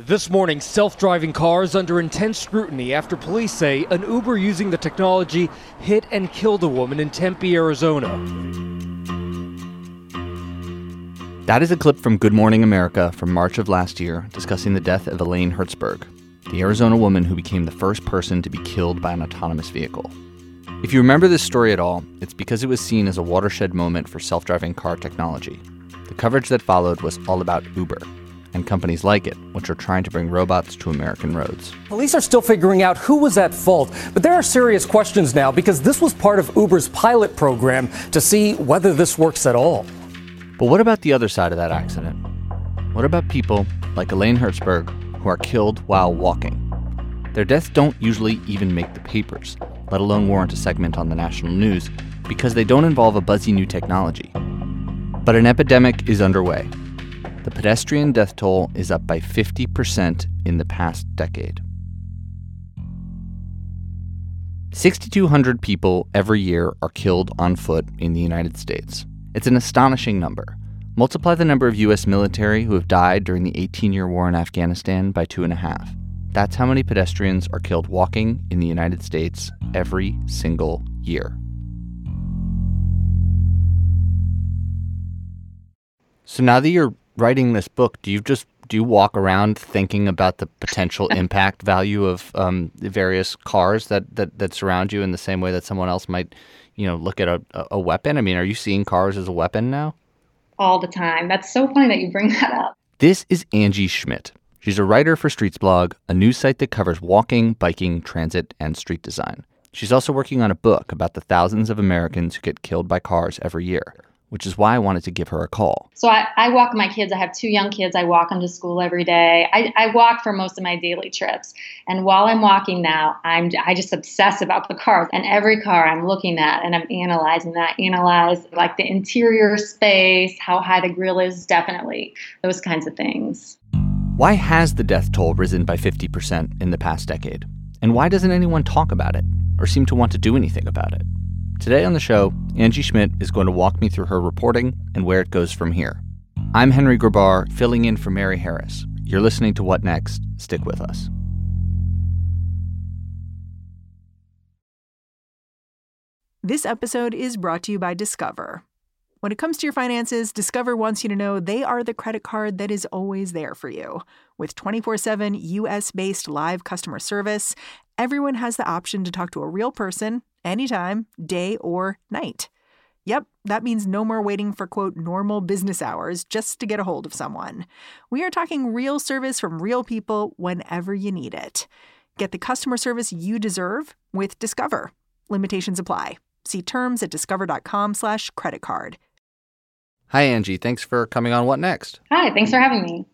This morning, self driving cars under intense scrutiny after police say an Uber using the technology hit and killed a woman in Tempe, Arizona. That is a clip from Good Morning America from March of last year discussing the death of Elaine Herzberg, the Arizona woman who became the first person to be killed by an autonomous vehicle. If you remember this story at all, it's because it was seen as a watershed moment for self driving car technology. The coverage that followed was all about Uber, and companies like it, which are trying to bring robots to American roads. Police are still figuring out who was at fault, but there are serious questions now because this was part of Uber's pilot program to see whether this works at all. But what about the other side of that accident? What about people like Elaine Herzberg who are killed while walking? Their deaths don't usually even make the papers, let alone warrant a segment on the national news, because they don't involve a buzzy new technology. But an epidemic is underway, the pedestrian death toll is up by 50% in the past decade. 6,200 people every year are killed on foot in the United States. It's an astonishing number. Multiply the number of U.S. military who have died during the 18 year war in Afghanistan by two and a half. That's how many pedestrians are killed walking in the United States every single year. So now that you're writing this book, do you just do you walk around thinking about the potential impact value of um, the various cars that, that that surround you in the same way that someone else might, you know, look at a, a weapon? I mean, are you seeing cars as a weapon now? All the time. That's so funny that you bring that up. This is Angie Schmitt. She's a writer for Streetsblog, a news site that covers walking, biking, transit, and street design. She's also working on a book about the thousands of Americans who get killed by cars every year which is why I wanted to give her a call. So I, I walk my kids. I have two young kids. I walk them to school every day. I, I walk for most of my daily trips. And while I'm walking now, I'm I just obsess about the cars. And every car I'm looking at and I'm analyzing that, analyze like the interior space, how high the grill is, definitely those kinds of things. Why has the death toll risen by 50% in the past decade? And why doesn't anyone talk about it or seem to want to do anything about it? Today on the show, Angie Schmitt is going to walk me through her reporting and where it goes from here. I'm Henry Grabar, filling in for Mary Harris. You're listening to What Next? Stick with us. This episode is brought to you by Discover. When it comes to your finances, Discover wants you to know they are the credit card that is always there for you. With 24 7 US based live customer service, everyone has the option to talk to a real person anytime, day or night. Yep, that means no more waiting for quote normal business hours just to get a hold of someone. We are talking real service from real people whenever you need it. Get the customer service you deserve with Discover. Limitations apply. See terms at discover.com/slash credit card. Hi, Angie. Thanks for coming on What Next? Hi, thanks for having me.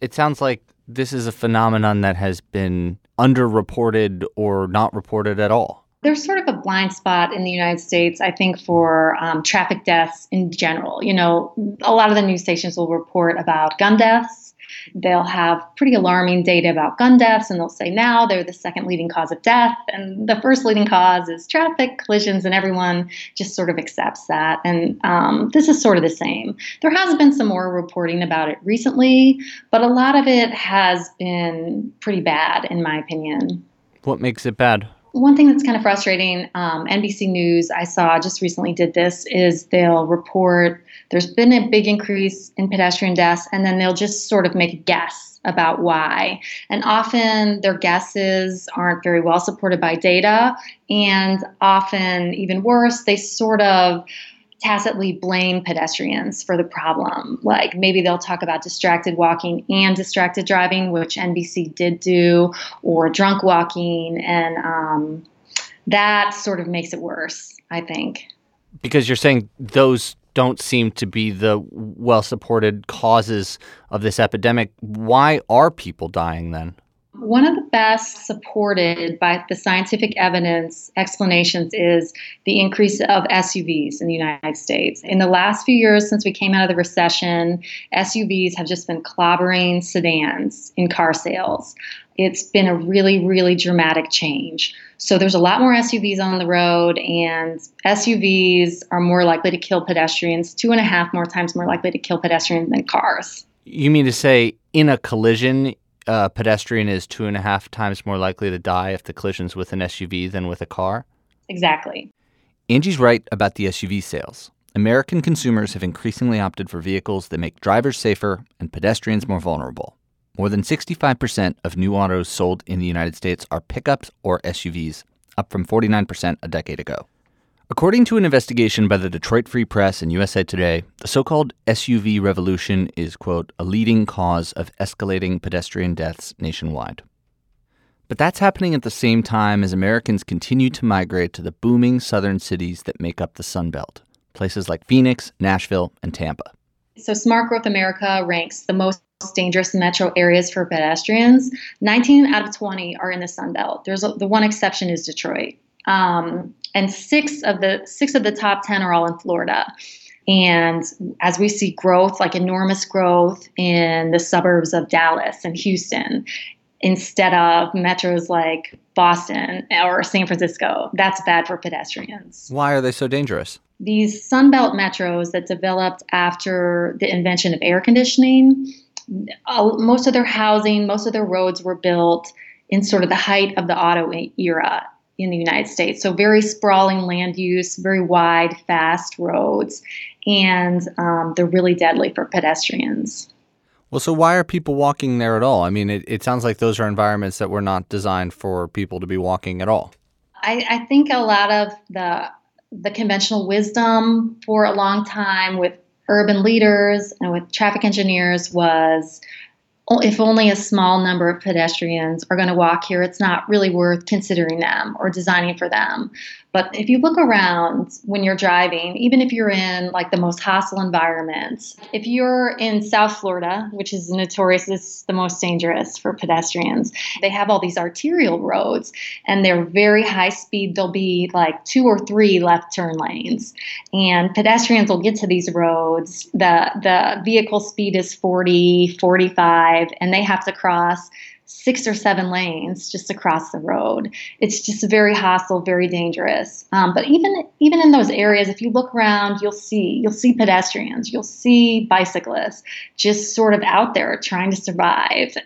It sounds like this is a phenomenon that has been underreported or not reported at all there's sort of a blind spot in the United States, I think, for um, traffic deaths in general. You know, a lot of the news stations will report about gun deaths. They'll have pretty alarming data about gun deaths, and they'll say now they're the second leading cause of death. And the first leading cause is traffic collisions, and everyone just sort of accepts that. And um, this is sort of the same. There has been some more reporting about it recently, but a lot of it has been pretty bad, in my opinion. What makes it bad? One thing that's kind of frustrating, um, NBC News, I saw just recently did this, is they'll report there's been a big increase in pedestrian deaths, and then they'll just sort of make a guess about why. And often their guesses aren't very well supported by data, and often, even worse, they sort of tacitly blame pedestrians for the problem. Like maybe they'll talk about distracted walking and distracted driving, which NBC did do, or drunk walking, and um, that sort of makes it worse, I think. Because you're saying those don't seem to be the well supported causes of this epidemic. Why are people dying then? One of the best supported by the scientific evidence explanations is the increase of SUVs in the United States. In the last few years, since we came out of the recession, SUVs have just been clobbering sedans in car sales. It's been a really, really dramatic change. So there's a lot more SUVs on the road, and SUVs are more likely to kill pedestrians, two and a half more times more likely to kill pedestrians than cars. You mean to say in a collision, a pedestrian is two and a half times more likely to die if the collision's with an SUV than with a car? Exactly. Angie's right about the SUV sales. American consumers have increasingly opted for vehicles that make drivers safer and pedestrians more vulnerable. More than 65% of new autos sold in the United States are pickups or SUVs, up from 49% a decade ago. According to an investigation by the Detroit Free Press and USA Today, the so called SUV revolution is, quote, a leading cause of escalating pedestrian deaths nationwide. But that's happening at the same time as Americans continue to migrate to the booming southern cities that make up the Sun Belt, places like Phoenix, Nashville, and Tampa. So, Smart Growth America ranks the most dangerous metro areas for pedestrians. 19 out of 20 are in the Sun Belt. There's a, the one exception is Detroit, um, and six of the six of the top 10 are all in Florida. And as we see growth, like enormous growth in the suburbs of Dallas and Houston, instead of metros like Boston or San Francisco, that's bad for pedestrians. Why are they so dangerous? These Sunbelt metros that developed after the invention of air conditioning, uh, most of their housing, most of their roads were built in sort of the height of the auto era in the United States. So, very sprawling land use, very wide, fast roads, and um, they're really deadly for pedestrians. Well, so why are people walking there at all? I mean, it, it sounds like those are environments that were not designed for people to be walking at all. I, I think a lot of the the conventional wisdom for a long time with urban leaders and with traffic engineers was if only a small number of pedestrians are going to walk here, it's not really worth considering them or designing for them. But if you look around when you're driving, even if you're in like the most hostile environments, if you're in South Florida, which is notorious, it's the most dangerous for pedestrians, they have all these arterial roads and they're very high speed. There'll be like two or three left turn lanes. And pedestrians will get to these roads. The the vehicle speed is 40, 45, and they have to cross six or seven lanes just across the road. It's just very hostile, very dangerous. Um, but even even in those areas, if you look around, you'll see you'll see pedestrians, you'll see bicyclists just sort of out there trying to survive.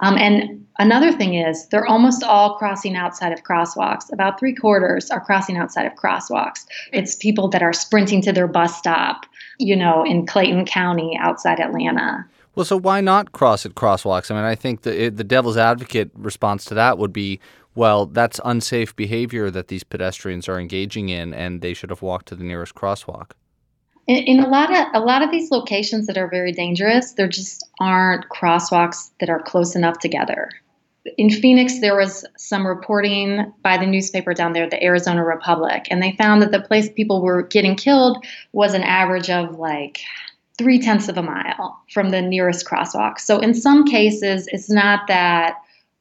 Um, and another thing is they're almost all crossing outside of crosswalks. About three quarters are crossing outside of crosswalks. It's people that are sprinting to their bus stop, you know, in Clayton County outside Atlanta. Well, so why not cross at crosswalks? I mean, I think the the devil's advocate response to that would be, well, that's unsafe behavior that these pedestrians are engaging in, and they should have walked to the nearest crosswalk. In, in a lot of a lot of these locations that are very dangerous, there just aren't crosswalks that are close enough together. In Phoenix, there was some reporting by the newspaper down there, the Arizona Republic, and they found that the place people were getting killed was an average of like three tenths of a mile from the nearest crosswalk. So in some cases, it's not that,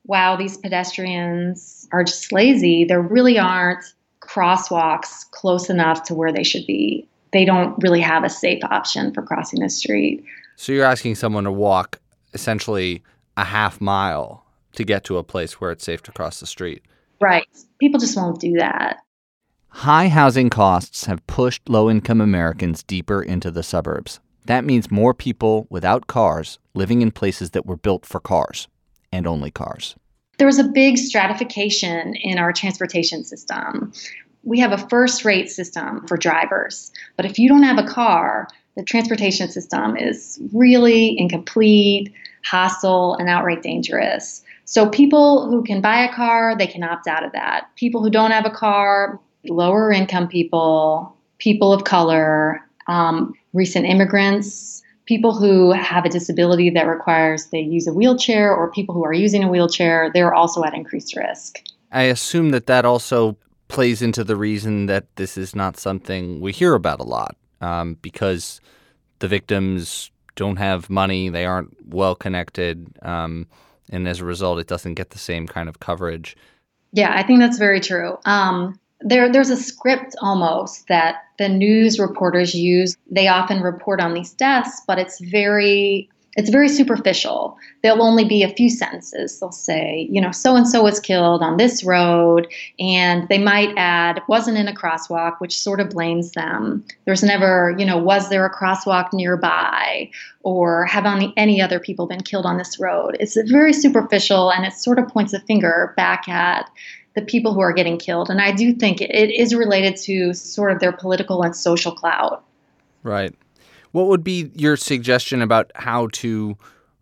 wow, these pedestrians are just lazy. There really aren't crosswalks close enough to where they should be. They don't really have a safe option for crossing the street. So you're asking someone to walk essentially a half mile to get to a place where it's safe to cross the street. Right. People just won't do that. High housing costs have pushed low income Americans deeper into the suburbs. That means more people without cars living in places that were built for cars and only cars. There was a big stratification in our transportation system. We have a first rate system for drivers, but if you don't have a car, the transportation system is really incomplete, hostile, and outright dangerous. So people who can buy a car, they can opt out of that. People who don't have a car, lower income people, people of color, um, recent immigrants, people who have a disability that requires they use a wheelchair, or people who are using a wheelchair, they're also at increased risk. I assume that that also plays into the reason that this is not something we hear about a lot um, because the victims don't have money, they aren't well connected, um, and as a result, it doesn't get the same kind of coverage. Yeah, I think that's very true. Um, there, there's a script almost that the news reporters use. They often report on these deaths, but it's very it's very superficial. There'll only be a few sentences. They'll say, you know, so and so was killed on this road, and they might add, wasn't in a crosswalk, which sort of blames them. There's never, you know, was there a crosswalk nearby, or have any other people been killed on this road? It's very superficial, and it sort of points a finger back at the people who are getting killed. And I do think it is related to sort of their political and social clout. Right. What would be your suggestion about how to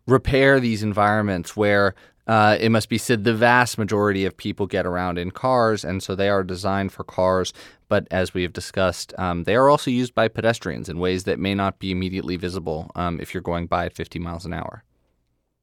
repair these environments where uh, it must be said the vast majority of people get around in cars, and so they are designed for cars. But as we have discussed, um, they are also used by pedestrians in ways that may not be immediately visible um, if you're going by at 50 miles an hour.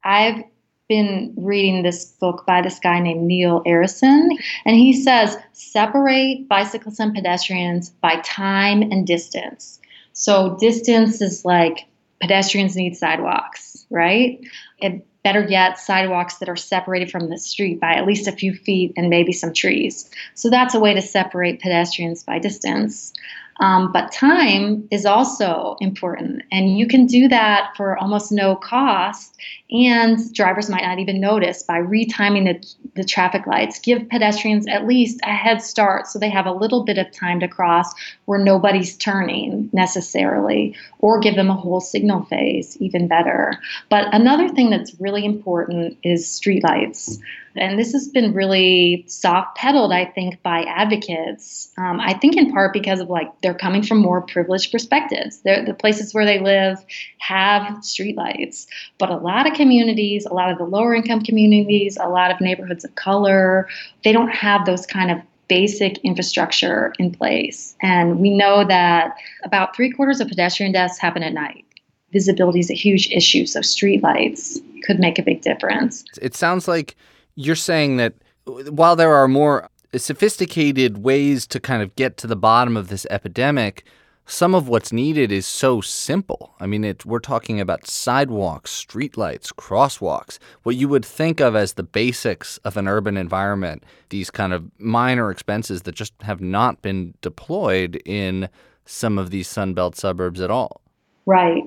I've been reading this book by this guy named Neil Arason, and he says separate bicyclists and pedestrians by time and distance. So distance is like pedestrians need sidewalks, right? And better yet, sidewalks that are separated from the street by at least a few feet and maybe some trees. So that's a way to separate pedestrians by distance. Um, but time is also important, and you can do that for almost no cost. And drivers might not even notice by retiming the, the traffic lights. Give pedestrians at least a head start so they have a little bit of time to cross where nobody's turning necessarily, or give them a whole signal phase, even better. But another thing that's really important is streetlights. And this has been really soft pedaled, I think, by advocates. Um, I think in part because of like they're coming from more privileged perspectives. They're, the places where they live have streetlights, but a lot of communities, a lot of the lower income communities, a lot of neighborhoods of color, they don't have those kind of basic infrastructure in place. And we know that about three quarters of pedestrian deaths happen at night visibility is a huge issue. So streetlights could make a big difference. It sounds like you're saying that while there are more sophisticated ways to kind of get to the bottom of this epidemic, some of what's needed is so simple. I mean, it, we're talking about sidewalks, streetlights, crosswalks, what you would think of as the basics of an urban environment, these kind of minor expenses that just have not been deployed in some of these Sunbelt suburbs at all. Right.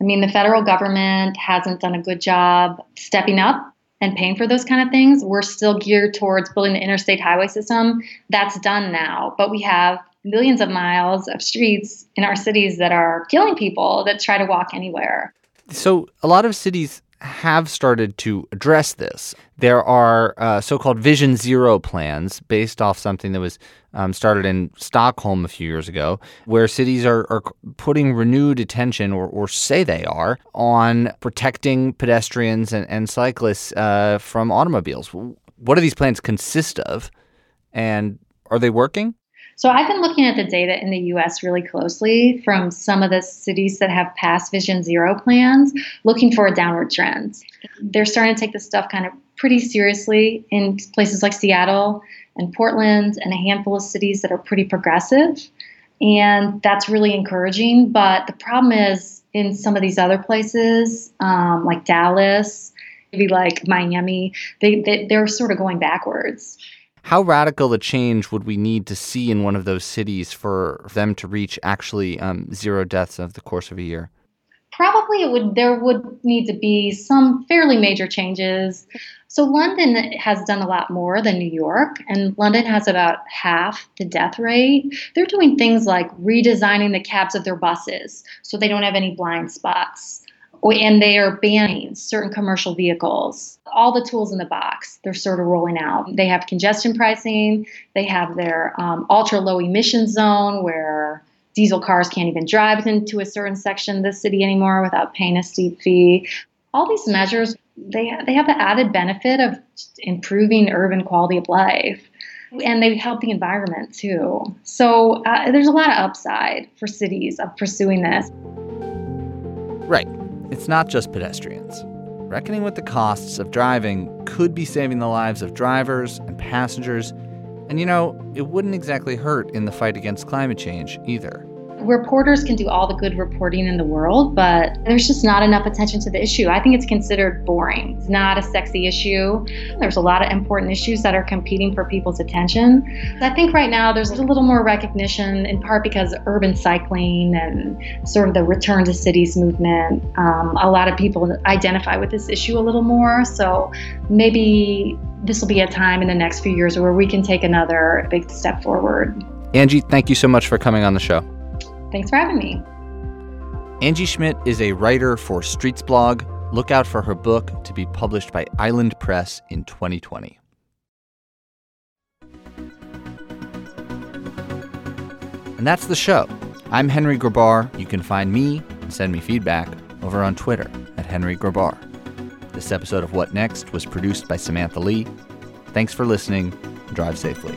I mean, the federal government hasn't done a good job stepping up and paying for those kind of things. We're still geared towards building the interstate highway system. That's done now, but we have millions of miles of streets in our cities that are killing people that try to walk anywhere. So, a lot of cities have started to address this. There are uh, so called Vision Zero plans based off something that was um, started in Stockholm a few years ago, where cities are, are putting renewed attention, or, or say they are, on protecting pedestrians and, and cyclists uh, from automobiles. What do these plans consist of, and are they working? So I've been looking at the data in the US really closely from some of the cities that have passed Vision Zero plans, looking for a downward trend. They're starting to take this stuff kind of pretty seriously in places like Seattle and Portland and a handful of cities that are pretty progressive. And that's really encouraging. But the problem is in some of these other places, um, like Dallas, maybe like Miami, they, they, they're sort of going backwards. How radical a change would we need to see in one of those cities for them to reach actually um, zero deaths of the course of a year? Probably it would. There would need to be some fairly major changes. So London has done a lot more than New York, and London has about half the death rate. They're doing things like redesigning the cabs of their buses so they don't have any blind spots and they are banning certain commercial vehicles. All the tools in the box, they're sort of rolling out. They have congestion pricing, they have their um, ultra low emission zone where diesel cars can't even drive into a certain section of the city anymore without paying a steep fee. All these measures, they, they have the added benefit of improving urban quality of life. And they help the environment too. So uh, there's a lot of upside for cities of pursuing this. Right. It's not just pedestrians. Reckoning with the costs of driving could be saving the lives of drivers and passengers, and you know, it wouldn't exactly hurt in the fight against climate change either. Reporters can do all the good reporting in the world, but there's just not enough attention to the issue. I think it's considered boring. It's not a sexy issue. There's a lot of important issues that are competing for people's attention. I think right now there's a little more recognition, in part because urban cycling and sort of the return to cities movement, um, a lot of people identify with this issue a little more. So maybe this will be a time in the next few years where we can take another big step forward. Angie, thank you so much for coming on the show. Thanks for having me. Angie Schmitt is a writer for Streetsblog. Look out for her book to be published by Island Press in 2020. And that's the show. I'm Henry Grabar. You can find me and send me feedback over on Twitter at Henry Grabar. This episode of What Next was produced by Samantha Lee. Thanks for listening. Drive safely.